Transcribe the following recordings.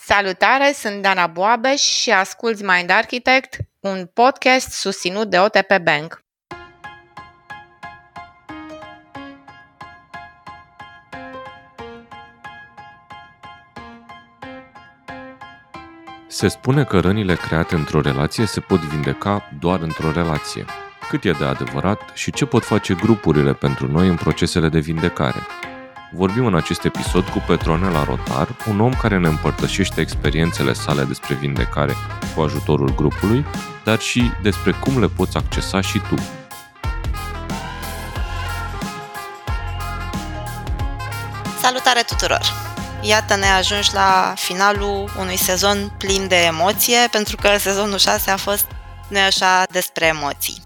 Salutare, sunt Dana Boabeș și asculți Mind Architect, un podcast susținut de OTP Bank. Se spune că rănile create într-o relație se pot vindeca doar într-o relație. Cât e de adevărat și ce pot face grupurile pentru noi în procesele de vindecare? Vorbim în acest episod cu Petronela Rotar, un om care ne împărtășește experiențele sale despre vindecare cu ajutorul grupului, dar și despre cum le poți accesa și tu. Salutare tuturor! Iată ne ajungi la finalul unui sezon plin de emoție, pentru că sezonul 6 a fost, nu așa, despre emoții.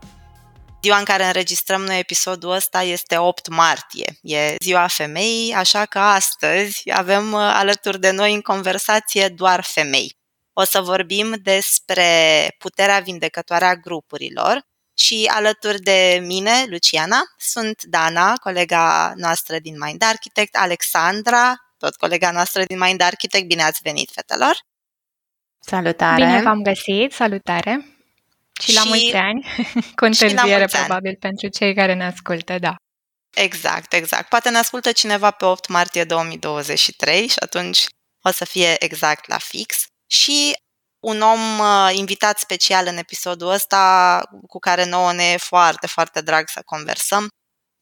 Ziua în care înregistrăm noi episodul ăsta este 8 martie. E ziua femeii, așa că astăzi avem uh, alături de noi în conversație doar femei. O să vorbim despre puterea vindecătoare a grupurilor și alături de mine, Luciana, sunt Dana, colega noastră din Mind Architect, Alexandra, tot colega noastră din Mind Architect. Bine ați venit, fetelor! Salutare! Bine v-am găsit, salutare! Și, și la mulți ani, cu întârziere probabil ani. pentru cei care ne ascultă, da. Exact, exact. Poate ne ascultă cineva pe 8 martie 2023 și atunci o să fie exact la fix. Și un om uh, invitat special în episodul ăsta cu care nouă ne e foarte, foarte drag să conversăm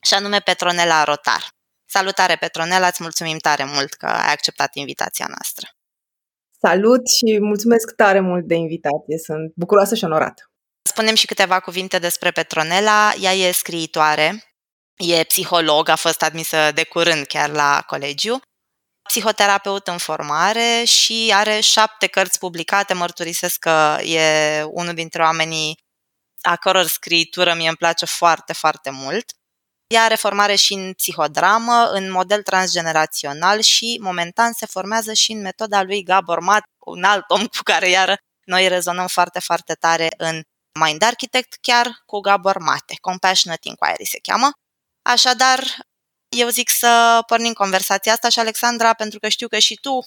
și anume Petronela Rotar. Salutare Petronela, îți mulțumim tare mult că ai acceptat invitația noastră. Salut și mulțumesc tare mult de invitație. Sunt bucuroasă și onorată. Spunem și câteva cuvinte despre Petronela. Ea e scriitoare, e psiholog, a fost admisă de curând chiar la colegiu, psihoterapeut în formare și are șapte cărți publicate. Mărturisesc că e unul dintre oamenii a căror scriitură mie îmi place foarte, foarte mult. Ea are formare și în psihodramă, în model transgenerațional și momentan se formează și în metoda lui Gabor Mat, un alt om cu care iar noi rezonăm foarte, foarte tare în Mind Architect, chiar cu Gabor Mate. Compassionate Inquiry se cheamă. Așadar, eu zic să pornim conversația asta și Alexandra, pentru că știu că și tu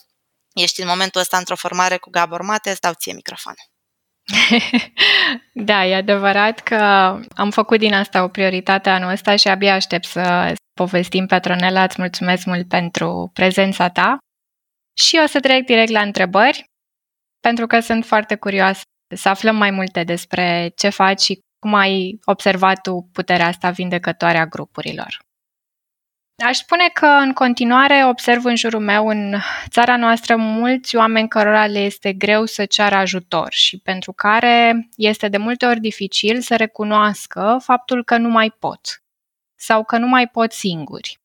ești în momentul ăsta într-o formare cu Gabor Mate, îți dau ție microfonul. da, e adevărat că am făcut din asta o prioritate anul ăsta și abia aștept să povestim, Petronela, îți mulțumesc mult pentru prezența ta și o să trec direct la întrebări, pentru că sunt foarte curioasă să aflăm mai multe despre ce faci și cum ai observat tu puterea asta vindecătoare a grupurilor. Aș spune că în continuare observ în jurul meu în țara noastră mulți oameni cărora le este greu să ceară ajutor și pentru care este de multe ori dificil să recunoască faptul că nu mai pot sau că nu mai pot singuri.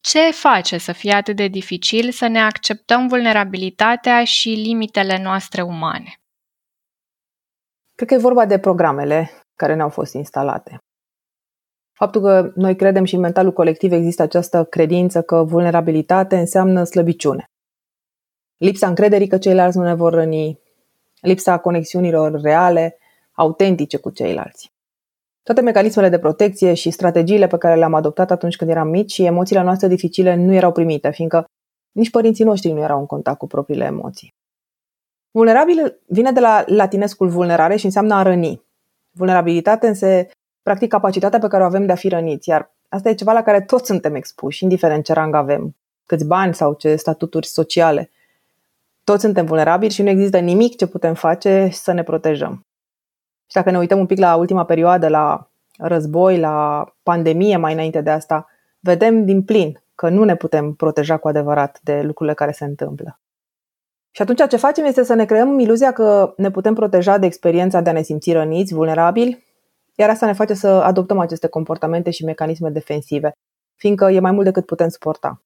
Ce face să fie atât de dificil să ne acceptăm vulnerabilitatea și limitele noastre umane? Cred că e vorba de programele care ne-au fost instalate. Faptul că noi credem și în mentalul colectiv există această credință că vulnerabilitate înseamnă slăbiciune. Lipsa încrederii că ceilalți nu ne vor răni, lipsa conexiunilor reale, autentice cu ceilalți. Toate mecanismele de protecție și strategiile pe care le-am adoptat atunci când eram mici și emoțiile noastre dificile nu erau primite, fiindcă nici părinții noștri nu erau în contact cu propriile emoții. Vulnerabil vine de la latinescul vulnerare și înseamnă a răni. Vulnerabilitate înse practic capacitatea pe care o avem de a fi răniți, iar asta e ceva la care toți suntem expuși, indiferent ce rang avem, câți bani sau ce statuturi sociale. Toți suntem vulnerabili și nu există nimic ce putem face să ne protejăm. Și dacă ne uităm un pic la ultima perioadă, la război, la pandemie mai înainte de asta, vedem din plin că nu ne putem proteja cu adevărat de lucrurile care se întâmplă. Și atunci ce facem este să ne creăm iluzia că ne putem proteja de experiența de a ne simți răniți, vulnerabili, iar asta ne face să adoptăm aceste comportamente și mecanisme defensive, fiindcă e mai mult decât putem suporta.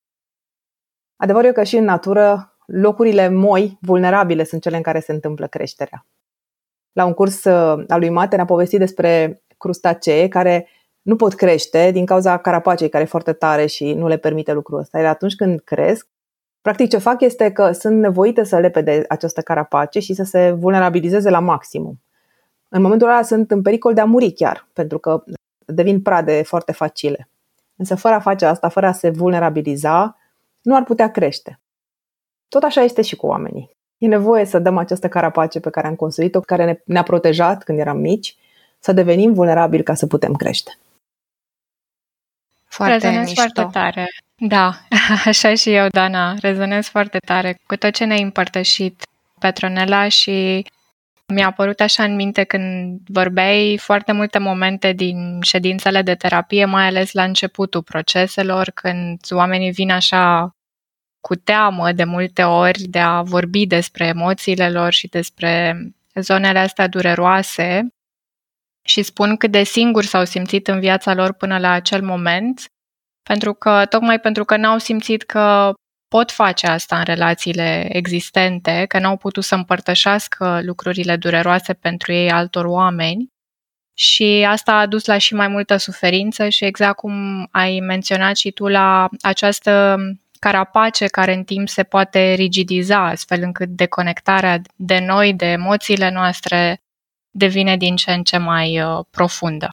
Adevărul e că și în natură, locurile moi, vulnerabile, sunt cele în care se întâmplă creșterea. La un curs uh, al lui Mate ne-a povestit despre crustacee care nu pot crește din cauza carapacei care e foarte tare și nu le permite lucrul ăsta. Iar atunci când cresc, Practic ce fac este că sunt nevoite să lepe de această carapace și să se vulnerabilizeze la maximum. În momentul ăla sunt în pericol de a muri chiar, pentru că devin prade foarte facile. Însă fără a face asta, fără a se vulnerabiliza, nu ar putea crește. tot așa este și cu oamenii. E nevoie să dăm această carapace pe care am construit-o, care ne-a protejat când eram mici, să devenim vulnerabili ca să putem crește. Foarte Rezonez mișto. foarte tare. Da, așa și eu, Dana. Rezonez foarte tare cu tot ce ne-ai împărtășit, Petronela, și mi-a apărut așa în minte când vorbeai foarte multe momente din ședințele de terapie, mai ales la începutul proceselor, când oamenii vin așa cu teamă de multe ori de a vorbi despre emoțiile lor și despre zonele astea dureroase și spun cât de singuri s-au simțit în viața lor până la acel moment, pentru că, tocmai pentru că n-au simțit că pot face asta în relațiile existente, că n-au putut să împărtășească lucrurile dureroase pentru ei altor oameni. Și asta a dus la și mai multă suferință și exact cum ai menționat și tu la această carapace care în timp se poate rigidiza, astfel încât deconectarea de noi, de emoțiile noastre, devine din ce în ce mai uh, profundă.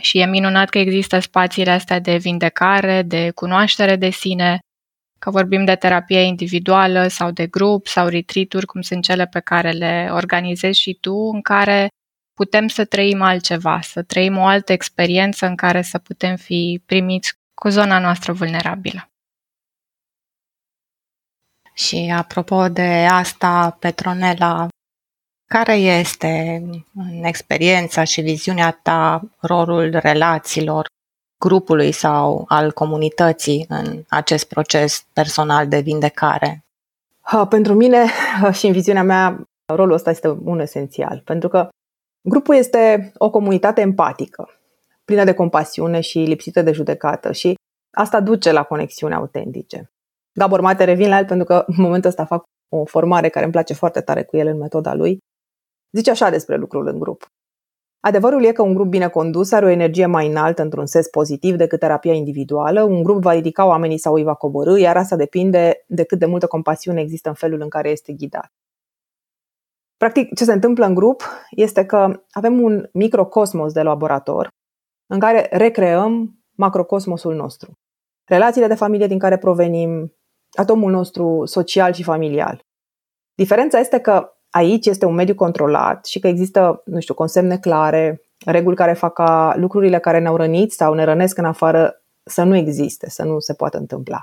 Și e minunat că există spațiile astea de vindecare, de cunoaștere de sine, că vorbim de terapie individuală sau de grup sau retreat cum sunt cele pe care le organizezi și tu, în care putem să trăim altceva, să trăim o altă experiență în care să putem fi primiți cu zona noastră vulnerabilă. Și apropo de asta, Petronela, care este, în experiența și viziunea ta, rolul relațiilor grupului sau al comunității în acest proces personal de vindecare? Pentru mine și în viziunea mea, rolul ăsta este un esențial, pentru că grupul este o comunitate empatică, plină de compasiune și lipsită de judecată și asta duce la conexiuni autentice. Gabor Mate revin la el pentru că în momentul ăsta fac o formare care îmi place foarte tare cu el în metoda lui. Zice așa despre lucrul în grup. Adevărul e că un grup bine condus are o energie mai înaltă într-un sens pozitiv decât terapia individuală. Un grup va ridica oamenii sau îi va coborâ, iar asta depinde de cât de multă compasiune există în felul în care este ghidat. Practic, ce se întâmplă în grup este că avem un microcosmos de laborator în care recreăm macrocosmosul nostru. Relațiile de familie din care provenim, atomul nostru social și familial. Diferența este că aici este un mediu controlat și că există, nu știu, consemne clare, reguli care fac ca lucrurile care ne-au rănit sau ne rănesc în afară să nu existe, să nu se poată întâmpla.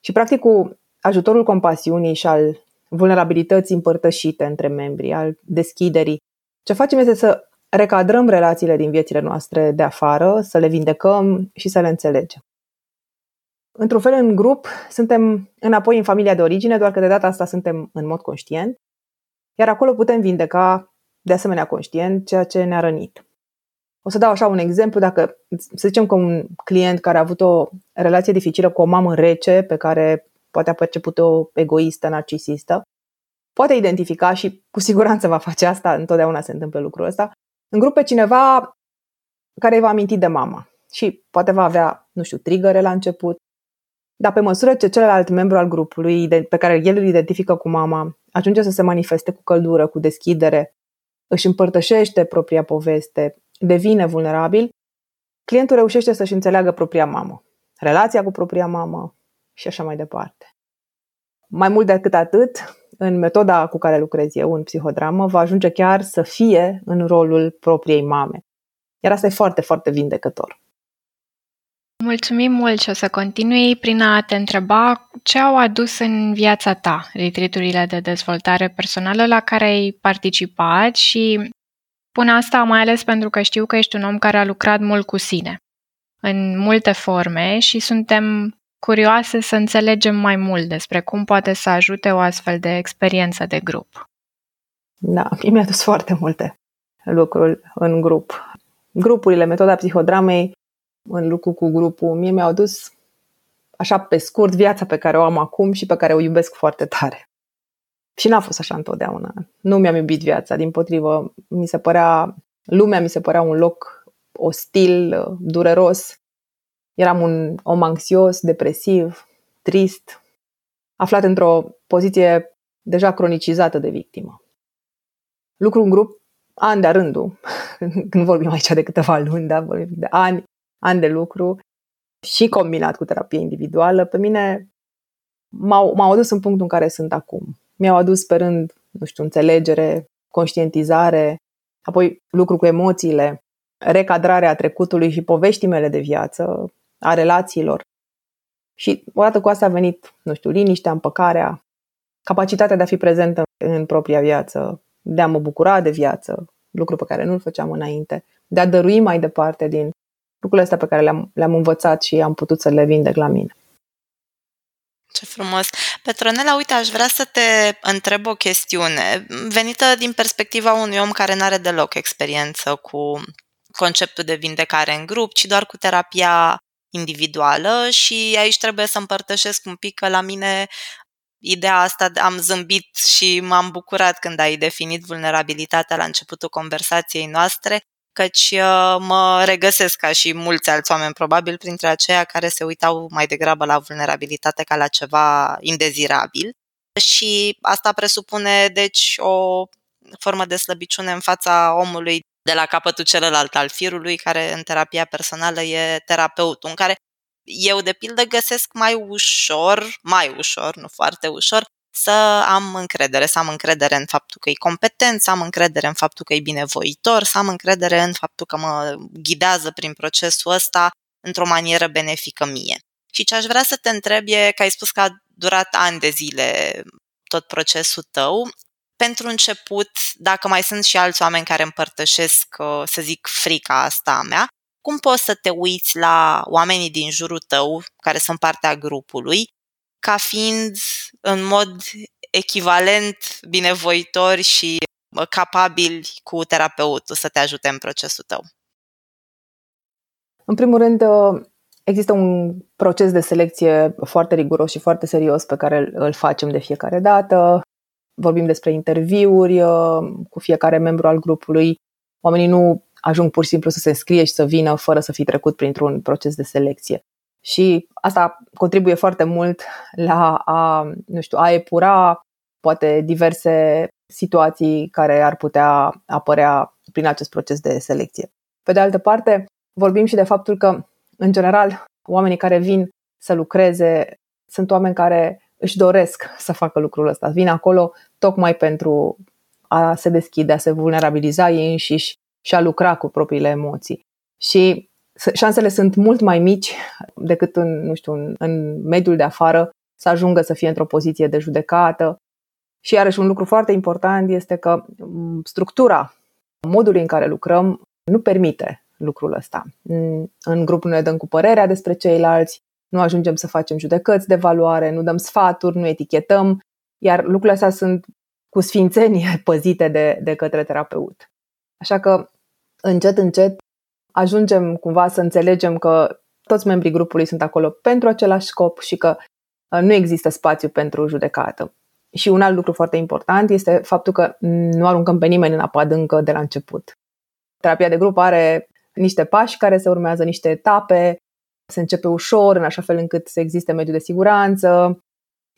Și practic cu ajutorul compasiunii și al vulnerabilității împărtășite între membri, al deschiderii, ce facem este să recadrăm relațiile din viețile noastre de afară, să le vindecăm și să le înțelegem. Într-un fel, în grup, suntem înapoi în familia de origine, doar că de data asta suntem în mod conștient, iar acolo putem vindeca de asemenea conștient ceea ce ne-a rănit. O să dau așa un exemplu, dacă să zicem că un client care a avut o relație dificilă cu o mamă rece, pe care poate a perceput-o egoistă, narcisistă, poate identifica și cu siguranță va face asta, întotdeauna se întâmplă lucrul ăsta, în grup pe cineva care îi va aminti de mama și poate va avea, nu știu, trigăre la început, dar pe măsură ce celălalt membru al grupului, pe care el îl identifică cu mama, ajunge să se manifeste cu căldură, cu deschidere, își împărtășește propria poveste, devine vulnerabil, clientul reușește să-și înțeleagă propria mamă, relația cu propria mamă și așa mai departe. Mai mult decât atât, în metoda cu care lucrez eu, în psihodramă, va ajunge chiar să fie în rolul propriei mame. Iar asta e foarte, foarte vindecător. Mulțumim mult și o să continui prin a te întreba ce au adus în viața ta retriturile de dezvoltare personală la care ai participat și pun asta mai ales pentru că știu că ești un om care a lucrat mult cu sine în multe forme și suntem curioase să înțelegem mai mult despre cum poate să ajute o astfel de experiență de grup. Da, mi-a dus foarte multe lucruri în grup. Grupurile, metoda psihodramei în lucru cu grupul, mie mi-au dus așa pe scurt viața pe care o am acum și pe care o iubesc foarte tare. Și n-a fost așa întotdeauna. Nu mi-am iubit viața, din potrivă, mi se părea, lumea mi se părea un loc ostil, dureros. Eram un om anxios, depresiv, trist, aflat într-o poziție deja cronicizată de victimă. Lucru în grup, ani de rândul, când vorbim aici de câteva luni, da, vorbim de ani, ani de lucru și combinat cu terapie individuală, pe mine m-au, m-au adus în punctul în care sunt acum. Mi-au adus sperând, nu știu, înțelegere, conștientizare, apoi lucru cu emoțiile, recadrarea trecutului și poveștii mele de viață, a relațiilor. Și odată cu asta a venit, nu știu, liniștea, împăcarea, capacitatea de a fi prezentă în propria viață, de a mă bucura de viață, lucru pe care nu-l făceam înainte, de a dărui mai departe din lucrurile astea pe care le-am, le-am învățat și am putut să le vindec la mine. Ce frumos! Petronela, uite, aș vrea să te întreb o chestiune venită din perspectiva unui om care nu are deloc experiență cu conceptul de vindecare în grup, ci doar cu terapia individuală și aici trebuie să împărtășesc un pic că la mine ideea asta am zâmbit și m-am bucurat când ai definit vulnerabilitatea la începutul conversației noastre, căci uh, mă regăsesc ca și mulți alți oameni probabil printre aceia care se uitau mai degrabă la vulnerabilitate ca la ceva indezirabil. Și asta presupune, deci, o formă de slăbiciune în fața omului de la capătul celălalt al firului, care în terapia personală e terapeutul, în care eu, de pildă, găsesc mai ușor, mai ușor, nu foarte ușor, să am încredere, să am încredere în faptul că e competent, să am încredere în faptul că e binevoitor, să am încredere în faptul că mă ghidează prin procesul ăsta într-o manieră benefică mie. Și ce aș vrea să te întreb e că ai spus că a durat ani de zile tot procesul tău. Pentru început, dacă mai sunt și alți oameni care împărtășesc, uh, să zic, frica asta a mea, cum poți să te uiți la oamenii din jurul tău, care sunt partea grupului, ca fiind în mod echivalent binevoitori și capabili cu terapeutul să te ajute în procesul tău? În primul rând, există un proces de selecție foarte riguros și foarte serios pe care îl facem de fiecare dată. Vorbim despre interviuri cu fiecare membru al grupului. Oamenii nu ajung pur și simplu să se înscrie și să vină fără să fi trecut printr-un proces de selecție. Și asta contribuie foarte mult la a, nu știu, a epura poate diverse situații care ar putea apărea prin acest proces de selecție. Pe de altă parte, vorbim și de faptul că, în general, oamenii care vin să lucreze sunt oameni care își doresc să facă lucrul ăsta. Vin acolo tocmai pentru a se deschide, a se vulnerabiliza ei înșiși și a lucra cu propriile emoții. Și șansele sunt mult mai mici decât în, nu știu, în, în mediul de afară să ajungă să fie într-o poziție de judecată. Și iarăși un lucru foarte important este că structura, modul în care lucrăm, nu permite lucrul ăsta. În grupul ne dăm cu părerea despre ceilalți, nu ajungem să facem judecăți de valoare, nu dăm sfaturi, nu etichetăm, iar lucrurile astea sunt cu sfințenie păzite de, de către terapeut. Așa că, încet, încet, ajungem cumva să înțelegem că toți membrii grupului sunt acolo pentru același scop și că uh, nu există spațiu pentru judecată. Și un alt lucru foarte important este faptul că nu aruncăm pe nimeni în apă adâncă de la început. Terapia de grup are niște pași care se urmează, niște etape, se începe ușor, în așa fel încât să existe mediu de siguranță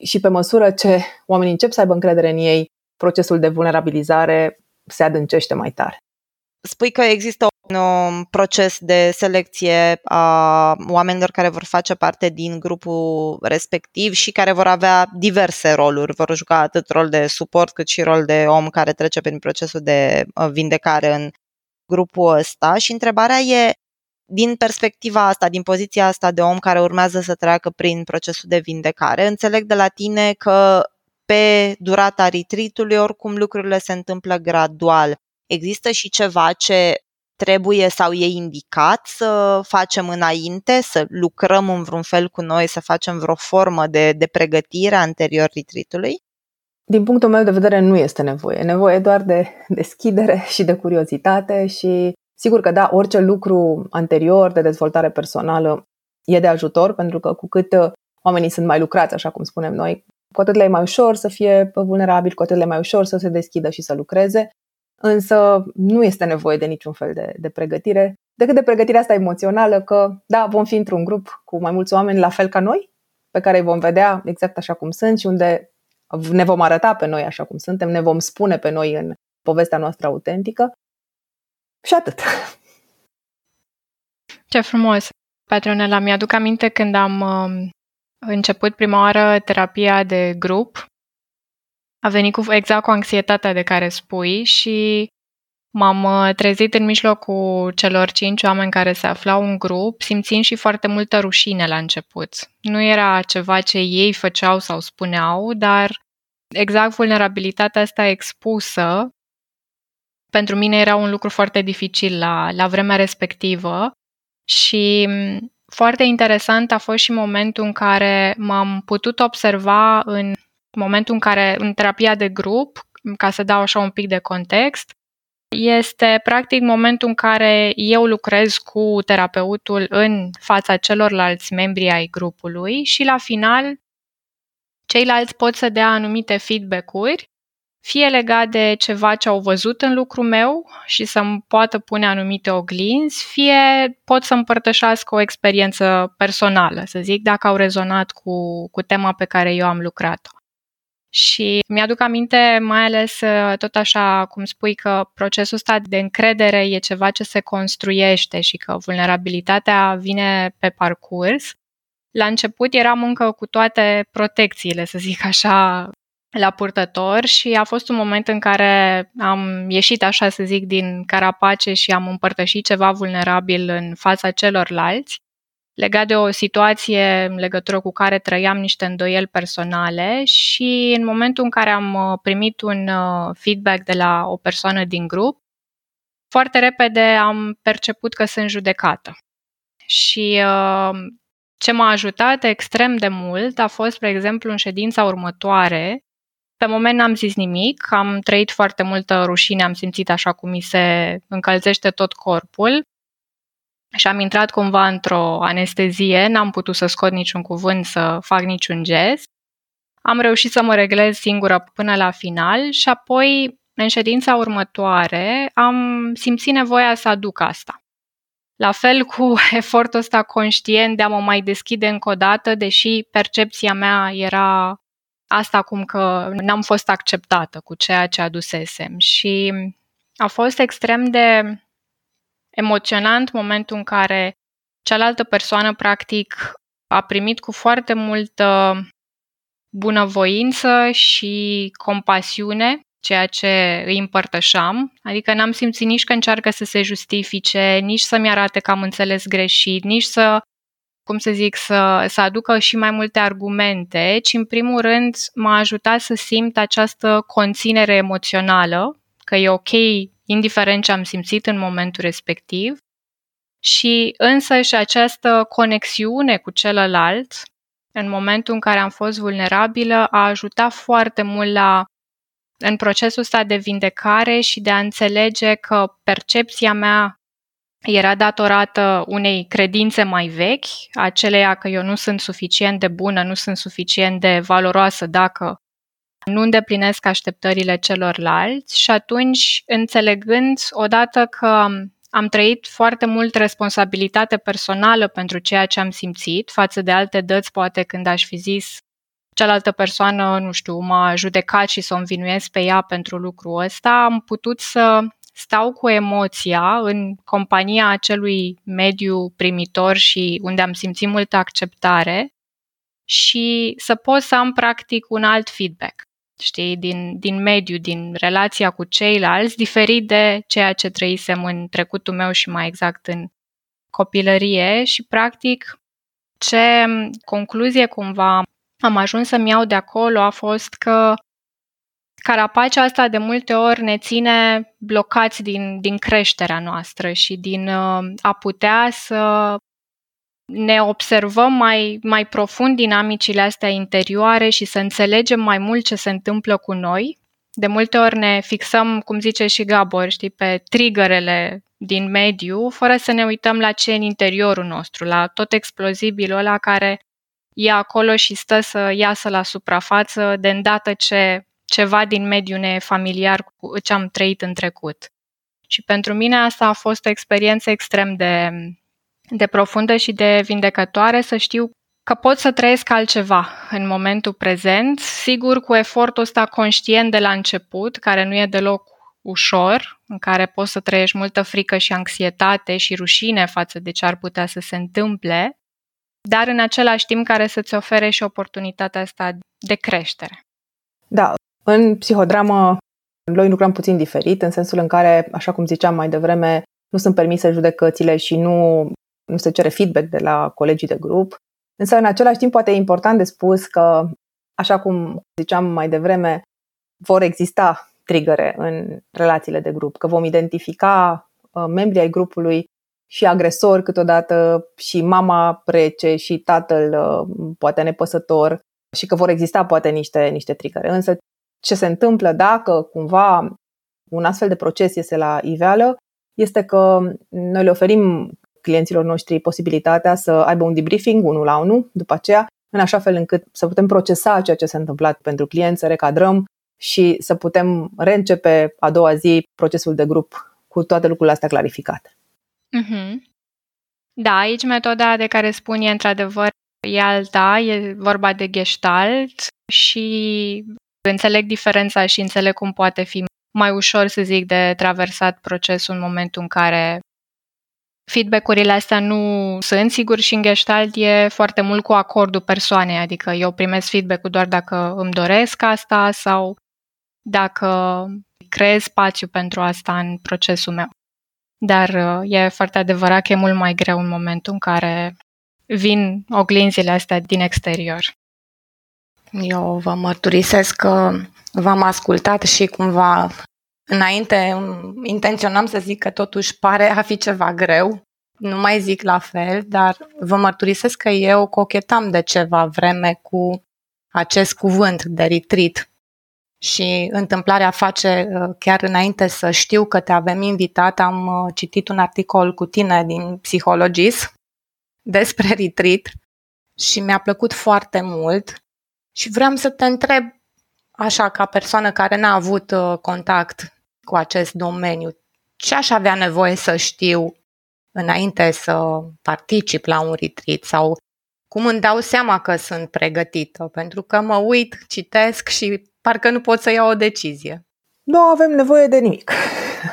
și pe măsură ce oamenii încep să aibă încredere în ei, procesul de vulnerabilizare se adâncește mai tare. Spui că există un um, proces de selecție a oamenilor care vor face parte din grupul respectiv și care vor avea diverse roluri. Vor juca atât rol de suport cât și rol de om care trece prin procesul de uh, vindecare în grupul ăsta. Și întrebarea e, din perspectiva asta, din poziția asta de om care urmează să treacă prin procesul de vindecare, înțeleg de la tine că pe durata retreat oricum lucrurile se întâmplă gradual. Există și ceva ce trebuie sau e indicat să facem înainte, să lucrăm în vreun fel cu noi, să facem vreo formă de, de pregătire anterior retreat Din punctul meu de vedere nu este nevoie. E nevoie doar de deschidere și de curiozitate și sigur că da, orice lucru anterior de dezvoltare personală e de ajutor pentru că cu cât uh, oamenii sunt mai lucrați, așa cum spunem noi, cu atât le e mai ușor să fie vulnerabil, cu atât le e mai ușor să se deschidă și să lucreze însă nu este nevoie de niciun fel de, de pregătire, decât de pregătirea asta emoțională că, da, vom fi într-un grup cu mai mulți oameni la fel ca noi, pe care îi vom vedea exact așa cum sunt și unde ne vom arăta pe noi așa cum suntem, ne vom spune pe noi în povestea noastră autentică și atât. Ce frumos! Petronela, mi-aduc aminte când am um, început prima oară terapia de grup, a venit cu, exact cu anxietatea de care spui și m-am uh, trezit în mijlocul celor cinci oameni care se aflau în grup, simțind și foarte multă rușine la început. Nu era ceva ce ei făceau sau spuneau, dar exact vulnerabilitatea asta expusă pentru mine era un lucru foarte dificil la, la vremea respectivă și foarte interesant a fost și momentul în care m-am putut observa în momentul în care, în terapia de grup, ca să dau așa un pic de context, este practic momentul în care eu lucrez cu terapeutul în fața celorlalți membri ai grupului și la final ceilalți pot să dea anumite feedback-uri fie legat de ceva ce au văzut în lucru meu și să-mi poată pune anumite oglinzi, fie pot să împărtășească o experiență personală, să zic, dacă au rezonat cu, cu tema pe care eu am lucrat-o. Și mi-aduc aminte, mai ales tot așa cum spui că procesul ăsta de încredere e ceva ce se construiește și că vulnerabilitatea vine pe parcurs. La început eram încă cu toate protecțiile, să zic așa, la purtător și a fost un moment în care am ieșit, așa să zic, din carapace și am împărtășit ceva vulnerabil în fața celorlalți, legat de o situație în legătură cu care trăiam niște îndoieli personale și în momentul în care am uh, primit un uh, feedback de la o persoană din grup, foarte repede am perceput că sunt judecată. Și uh, ce m-a ajutat extrem de mult a fost, spre exemplu, în ședința următoare, pe moment n-am zis nimic, am trăit foarte multă rușine, am simțit așa cum mi se încălzește tot corpul și am intrat cumva într-o anestezie, n-am putut să scot niciun cuvânt, să fac niciun gest. Am reușit să mă reglez singură până la final și apoi, în ședința următoare, am simțit nevoia să aduc asta. La fel cu efortul ăsta conștient de a mă mai deschide încă o dată, deși percepția mea era asta cum că n-am fost acceptată cu ceea ce adusesem și a fost extrem de emoționant momentul în care cealaltă persoană practic a primit cu foarte multă bunăvoință și compasiune ceea ce îi împărtășam, adică n-am simțit nici că încearcă să se justifice, nici să-mi arate că am înțeles greșit, nici să cum să zic, să, să aducă și mai multe argumente, ci în primul rând m-a ajutat să simt această conținere emoțională, că e ok indiferent ce am simțit în momentul respectiv, și însă și această conexiune cu celălalt, în momentul în care am fost vulnerabilă, a ajutat foarte mult la în procesul ăsta de vindecare și de a înțelege că percepția mea era datorată unei credințe mai vechi, aceleia că eu nu sunt suficient de bună, nu sunt suficient de valoroasă dacă nu îndeplinesc așteptările celorlalți și atunci, înțelegând odată că am trăit foarte mult responsabilitate personală pentru ceea ce am simțit față de alte dăți, poate când aș fi zis cealaltă persoană, nu știu, m-a judecat și să o învinuiesc pe ea pentru lucrul ăsta, am putut să stau cu emoția în compania acelui mediu primitor și unde am simțit multă acceptare și să pot să am practic un alt feedback, știi, din, din mediu, din relația cu ceilalți, diferit de ceea ce trăisem în trecutul meu și mai exact în copilărie și practic ce concluzie cumva am ajuns să-mi iau de acolo a fost că carapacea asta de multe ori ne ține blocați din, din creșterea noastră și din uh, a putea să ne observăm mai, mai profund dinamicile astea interioare și să înțelegem mai mult ce se întâmplă cu noi. De multe ori ne fixăm, cum zice și Gabor, știi, pe triggerele din mediu, fără să ne uităm la ce în interiorul nostru, la tot explozibilul ăla care e acolo și stă să iasă la suprafață de îndată ce ceva din mediul nefamiliar cu ce am trăit în trecut. Și pentru mine asta a fost o experiență extrem de, de profundă și de vindecătoare să știu că pot să trăiesc altceva în momentul prezent, sigur cu efortul ăsta conștient de la început, care nu e deloc ușor, în care poți să trăiești multă frică și anxietate și rușine față de ce ar putea să se întâmple, dar în același timp care să-ți ofere și oportunitatea asta de creștere. Da, în psihodramă noi lucrăm puțin diferit, în sensul în care, așa cum ziceam mai devreme, nu sunt permise judecățile și nu, nu se cere feedback de la colegii de grup. Însă, în același timp, poate e important de spus că, așa cum ziceam mai devreme, vor exista trigăre în relațiile de grup, că vom identifica uh, membrii ai grupului și agresori câteodată, și mama rece, și tatăl uh, poate nepăsător, și că vor exista poate niște, niște trigăre. Însă ce se întâmplă dacă cumva un astfel de proces este la iveală, este că noi le oferim clienților noștri posibilitatea să aibă un debriefing unul la unul după aceea, în așa fel încât să putem procesa ceea ce s-a întâmplat pentru client, să recadrăm și să putem reîncepe a doua zi procesul de grup cu toate lucrurile astea clarificate. Mm-hmm. Da, aici metoda de care spun e într-adevăr e alta, e vorba de gestalt și înțeleg diferența și înțeleg cum poate fi mai ușor, să zic, de traversat procesul în momentul în care feedback-urile astea nu sunt, sigur, și în gestalt e foarte mult cu acordul persoanei, adică eu primesc feedback-ul doar dacă îmi doresc asta sau dacă creez spațiu pentru asta în procesul meu. Dar uh, e foarte adevărat că e mult mai greu în momentul în care vin oglinzile astea din exterior. Eu vă mărturisesc că v-am ascultat și cumva înainte intenționam să zic că totuși pare a fi ceva greu. Nu mai zic la fel, dar vă mărturisesc că eu cochetam de ceva vreme cu acest cuvânt de retreat. Și întâmplarea face, uh, chiar înainte să știu că te avem invitat, am uh, citit un articol cu tine din Psihologist despre retreat și mi-a plăcut foarte mult și vreau să te întreb, așa, ca persoană care n-a avut uh, contact cu acest domeniu, ce aș avea nevoie să știu înainte să particip la un retreat sau cum îmi dau seama că sunt pregătită, pentru că mă uit, citesc și parcă nu pot să iau o decizie. Nu avem nevoie de nimic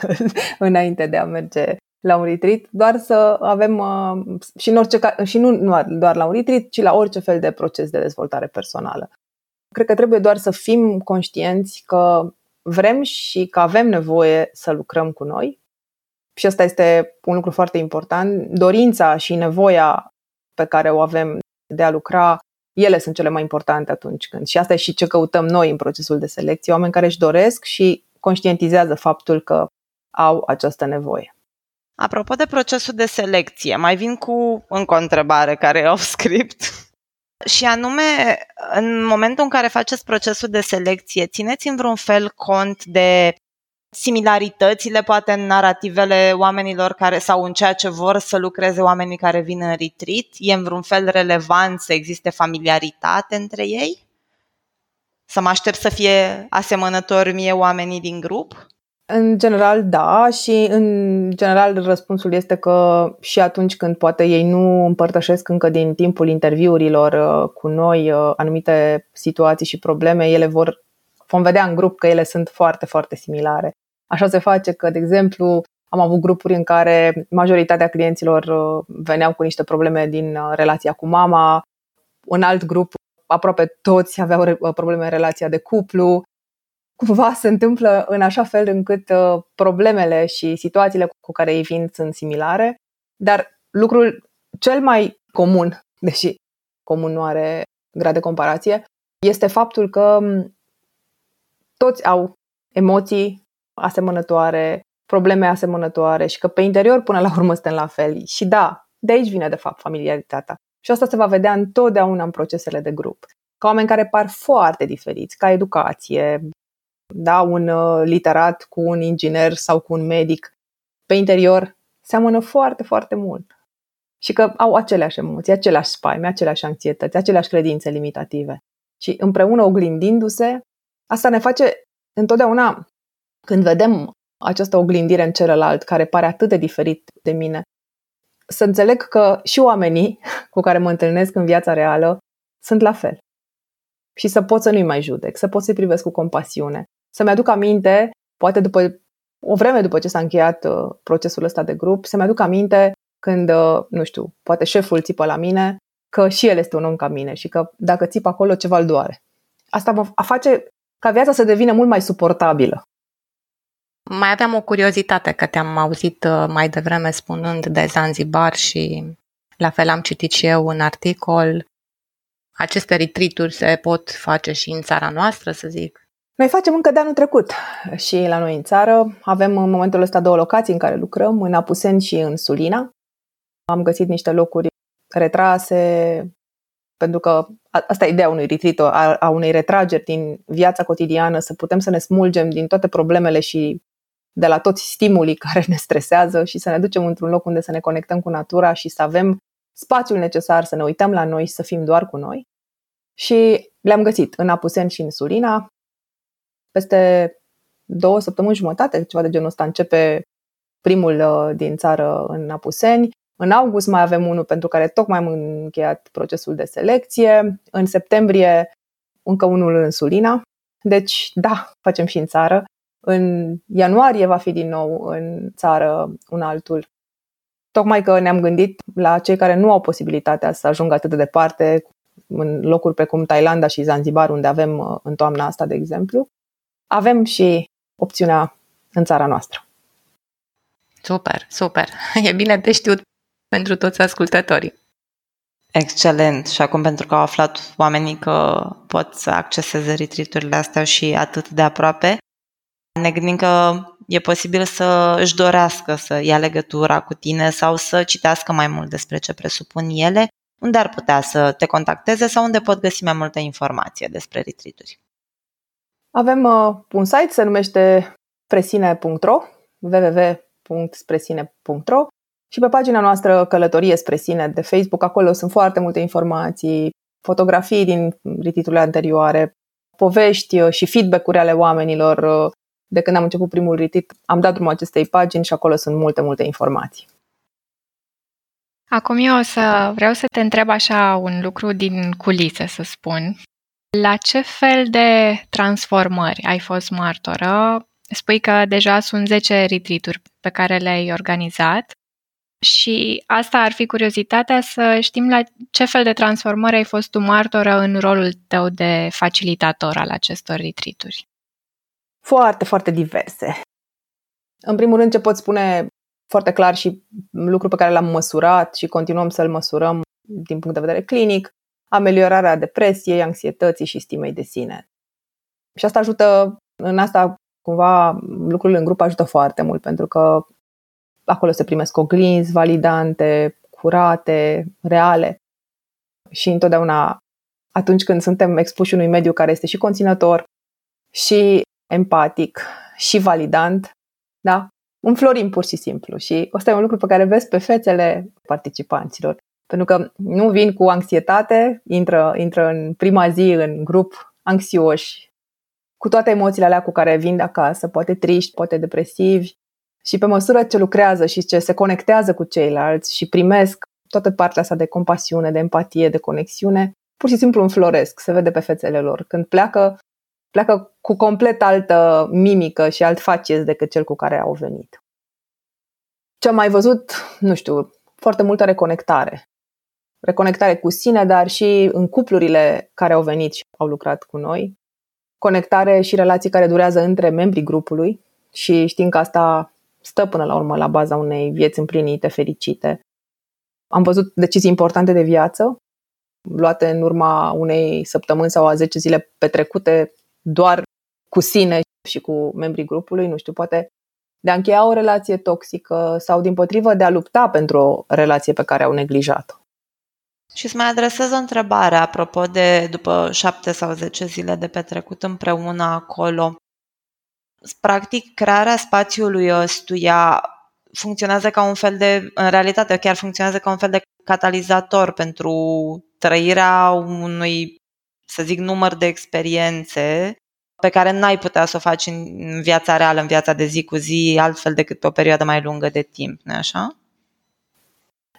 înainte de a merge la un retreat, doar să avem uh, și, în orice, și nu doar la un retreat, ci la orice fel de proces de dezvoltare personală. Cred că trebuie doar să fim conștienți că vrem și că avem nevoie să lucrăm cu noi. Și asta este un lucru foarte important. Dorința și nevoia pe care o avem de a lucra, ele sunt cele mai importante atunci când. Și asta e și ce căutăm noi în procesul de selecție, oameni care își doresc și conștientizează faptul că au această nevoie. Apropo de procesul de selecție, mai vin cu încă o întrebare care e off script. Și anume, în momentul în care faceți procesul de selecție, țineți în vreun fel cont de similaritățile poate în narativele oamenilor care sau în ceea ce vor să lucreze oamenii care vin în retreat? E în vreun fel relevant să existe familiaritate între ei? Să mă aștept să fie asemănători mie oamenii din grup? În general, da, și în general răspunsul este că și atunci când poate ei nu împărtășesc încă din timpul interviurilor uh, cu noi uh, anumite situații și probleme, ele vor, vom vedea în grup că ele sunt foarte, foarte similare. Așa se face că, de exemplu, am avut grupuri în care majoritatea clienților uh, veneau cu niște probleme din relația cu mama, un alt grup aproape toți aveau probleme în relația de cuplu, cumva se întâmplă în așa fel încât uh, problemele și situațiile cu care ei vin sunt similare, dar lucrul cel mai comun, deși comun nu are grad de comparație, este faptul că um, toți au emoții asemănătoare, probleme asemănătoare și că pe interior până la urmă suntem la fel. Și da, de aici vine de fapt familiaritatea. Și asta se va vedea întotdeauna în procesele de grup. Ca oameni care par foarte diferiți, ca educație, da, un uh, literat cu un inginer sau cu un medic pe interior seamănă foarte, foarte mult. Și că au aceleași emoții, aceleași spaime, aceleași anxietăți, aceleași credințe limitative. Și împreună oglindindu-se, asta ne face întotdeauna, când vedem această oglindire în celălalt, care pare atât de diferit de mine, să înțeleg că și oamenii cu care mă întâlnesc în viața reală sunt la fel. Și să pot să nu-i mai judec, să pot să-i privesc cu compasiune, să-mi aduc aminte, poate după o vreme după ce s-a încheiat uh, procesul ăsta de grup, să-mi aduc aminte când, uh, nu știu, poate șeful țipă la mine că și el este un om ca mine și că dacă țip acolo, ceva îl doare. Asta va face ca viața să devină mult mai suportabilă. Mai aveam o curiozitate că te-am auzit uh, mai devreme spunând de Zanzibar și la fel am citit și eu un articol. Aceste retreat se pot face și în țara noastră, să zic? Noi facem încă de anul trecut și la noi în țară. Avem în momentul ăsta două locații în care lucrăm, în Apuseni și în Sulina. Am găsit niște locuri retrase, pentru că asta e ideea unui retreat, a, a unei retrageri din viața cotidiană, să putem să ne smulgem din toate problemele și de la toți stimulii care ne stresează și să ne ducem într-un loc unde să ne conectăm cu natura și să avem spațiul necesar să ne uităm la noi și să fim doar cu noi. Și le-am găsit în Apusen și în Sulina. Peste două săptămâni jumătate, ceva de genul ăsta, începe primul uh, din țară în Apuseni. În august mai avem unul pentru care tocmai am încheiat procesul de selecție. În septembrie încă unul în Sulina. Deci, da, facem și în țară. În ianuarie va fi din nou în țară un altul. Tocmai că ne-am gândit la cei care nu au posibilitatea să ajungă atât de departe, în locuri precum Thailanda și Zanzibar, unde avem uh, în toamna asta, de exemplu, avem și opțiunea în țara noastră. Super, super. E bine de știut pentru toți ascultătorii. Excelent. Și acum pentru că au aflat oamenii că pot să acceseze retreat astea și atât de aproape, ne gândim că e posibil să își dorească să ia legătura cu tine sau să citească mai mult despre ce presupun ele, unde ar putea să te contacteze sau unde pot găsi mai multă informație despre retreat Avem uh, un site, se numește presine.ro www.spresine.ro și pe pagina noastră Călătorie spre sine de Facebook, acolo sunt foarte multe informații, fotografii din retiturile anterioare, povești uh, și feedback-uri ale oamenilor uh, de când am început primul retreat, am dat drumul acestei pagini și acolo sunt multe, multe informații. Acum eu o să vreau să te întreb așa un lucru din culise, să spun. La ce fel de transformări ai fost martoră? Spui că deja sunt 10 retreat pe care le-ai organizat și asta ar fi curiozitatea să știm la ce fel de transformări ai fost tu martoră în rolul tău de facilitator al acestor retreat foarte, foarte diverse. În primul rând, ce pot spune foarte clar și lucru pe care l-am măsurat și continuăm să-l măsurăm din punct de vedere clinic, ameliorarea depresiei, anxietății și stimei de sine. Și asta ajută, în asta cumva lucrurile în grup ajută foarte mult pentru că acolo se primesc oglinzi validante, curate, reale. Și întotdeauna atunci când suntem expuși unui mediu care este și conținător și empatic și validant, da? Înflorim pur și simplu și ăsta e un lucru pe care vezi pe fețele participanților. Pentru că nu vin cu anxietate, intră, intră în prima zi în grup anxioși, cu toate emoțiile alea cu care vin de acasă, poate triști, poate depresivi, și pe măsură ce lucrează și ce se conectează cu ceilalți și primesc toată partea asta de compasiune, de empatie, de conexiune, pur și simplu înfloresc, se vede pe fețele lor. Când pleacă, pleacă cu complet altă mimică și alt facies decât cel cu care au venit. Ce am mai văzut, nu știu, foarte multă reconectare. Reconectare cu sine, dar și în cuplurile care au venit și au lucrat cu noi. Conectare și relații care durează între membrii grupului și știm că asta stă până la urmă la baza unei vieți împlinite, fericite. Am văzut decizii importante de viață, luate în urma unei săptămâni sau a 10 zile petrecute doar cu sine și cu membrii grupului, nu știu, poate de a încheia o relație toxică sau, din potrivă, de a lupta pentru o relație pe care au neglijat-o. Și să mai adresez o întrebare apropo de după șapte sau zece zile de petrecut împreună acolo. Practic, crearea spațiului ăstuia funcționează ca un fel de, în realitate, chiar funcționează ca un fel de catalizator pentru trăirea unui, să zic, număr de experiențe pe care n-ai putea să o faci în viața reală, în viața de zi cu zi, altfel decât pe o perioadă mai lungă de timp, nu așa?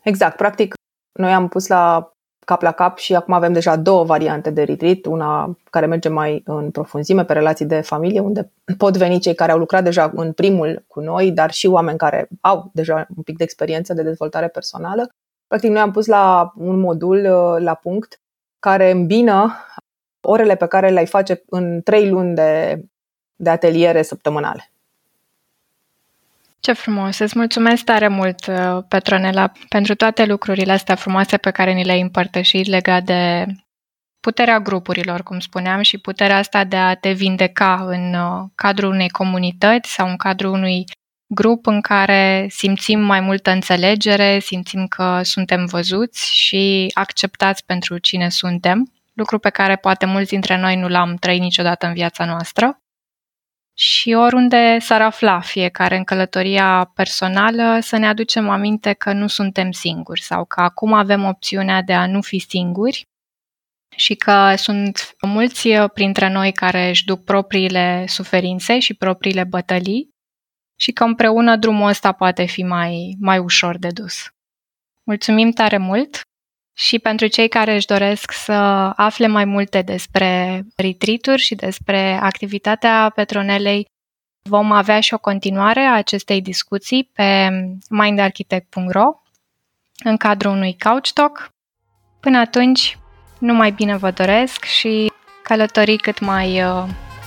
Exact. Practic, noi am pus la cap la cap și acum avem deja două variante de retreat, una care merge mai în profunzime pe relații de familie, unde pot veni cei care au lucrat deja în primul cu noi, dar și oameni care au deja un pic de experiență de dezvoltare personală. Practic, noi am pus la un modul uh, la punct care îmbină orele pe care le-ai face în trei luni de, de ateliere săptămânale. Ce frumos! Îți mulțumesc tare mult, uh, Petronela, pentru toate lucrurile astea frumoase pe care ni le-ai împărtășit legat de puterea grupurilor, cum spuneam, și puterea asta de a te vindeca în uh, cadrul unei comunități sau în cadrul unui grup în care simțim mai multă înțelegere, simțim că suntem văzuți și acceptați pentru cine suntem, lucru pe care poate mulți dintre noi nu l-am trăit niciodată în viața noastră. Și oriunde s-ar afla fiecare în călătoria personală, să ne aducem aminte că nu suntem singuri sau că acum avem opțiunea de a nu fi singuri și că sunt mulți printre noi care își duc propriile suferințe și propriile bătălii și că împreună drumul ăsta poate fi mai, mai ușor de dus. Mulțumim tare mult și pentru cei care își doresc să afle mai multe despre retreat și despre activitatea Petronelei, vom avea și o continuare a acestei discuții pe mindarchitect.ro în cadrul unui couch talk. Până atunci, numai bine vă doresc și călătorii cât mai uh,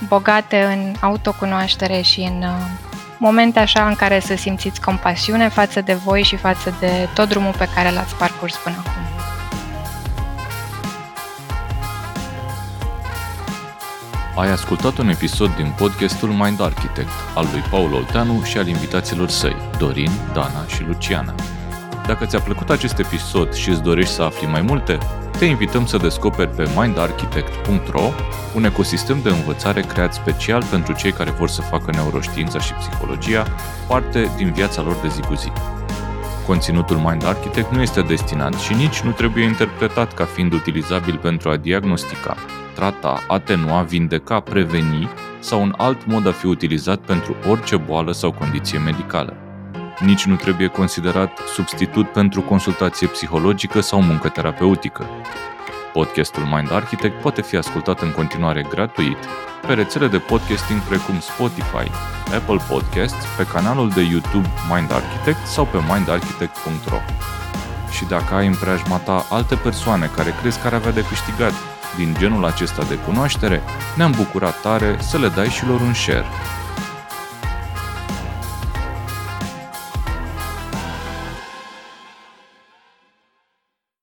bogate în autocunoaștere și în uh, momente așa în care să simțiți compasiune față de voi și față de tot drumul pe care l-ați parcurs până acum. Ai ascultat un episod din podcastul Mind Architect al lui Paul Olteanu și al invitaților săi, Dorin, Dana și Luciana. Dacă ți-a plăcut acest episod și îți dorești să afli mai multe, te invităm să descoperi pe mindarchitect.ro un ecosistem de învățare creat special pentru cei care vor să facă neuroștiința și psihologia parte din viața lor de zi cu zi. Conținutul Mind Architect nu este destinat și nici nu trebuie interpretat ca fiind utilizabil pentru a diagnostica, trata, atenua, vindeca, preveni sau un alt mod a fi utilizat pentru orice boală sau condiție medicală. Nici nu trebuie considerat substitut pentru consultație psihologică sau muncă terapeutică. Podcastul Mind Architect poate fi ascultat în continuare gratuit pe rețele de podcasting precum Spotify, Apple Podcasts, pe canalul de YouTube Mind Architect sau pe mindarchitect.ro. Și dacă ai în preajma ta alte persoane care crezi că ar avea de câștigat din genul acesta de cunoaștere, ne-am bucurat tare să le dai și lor un share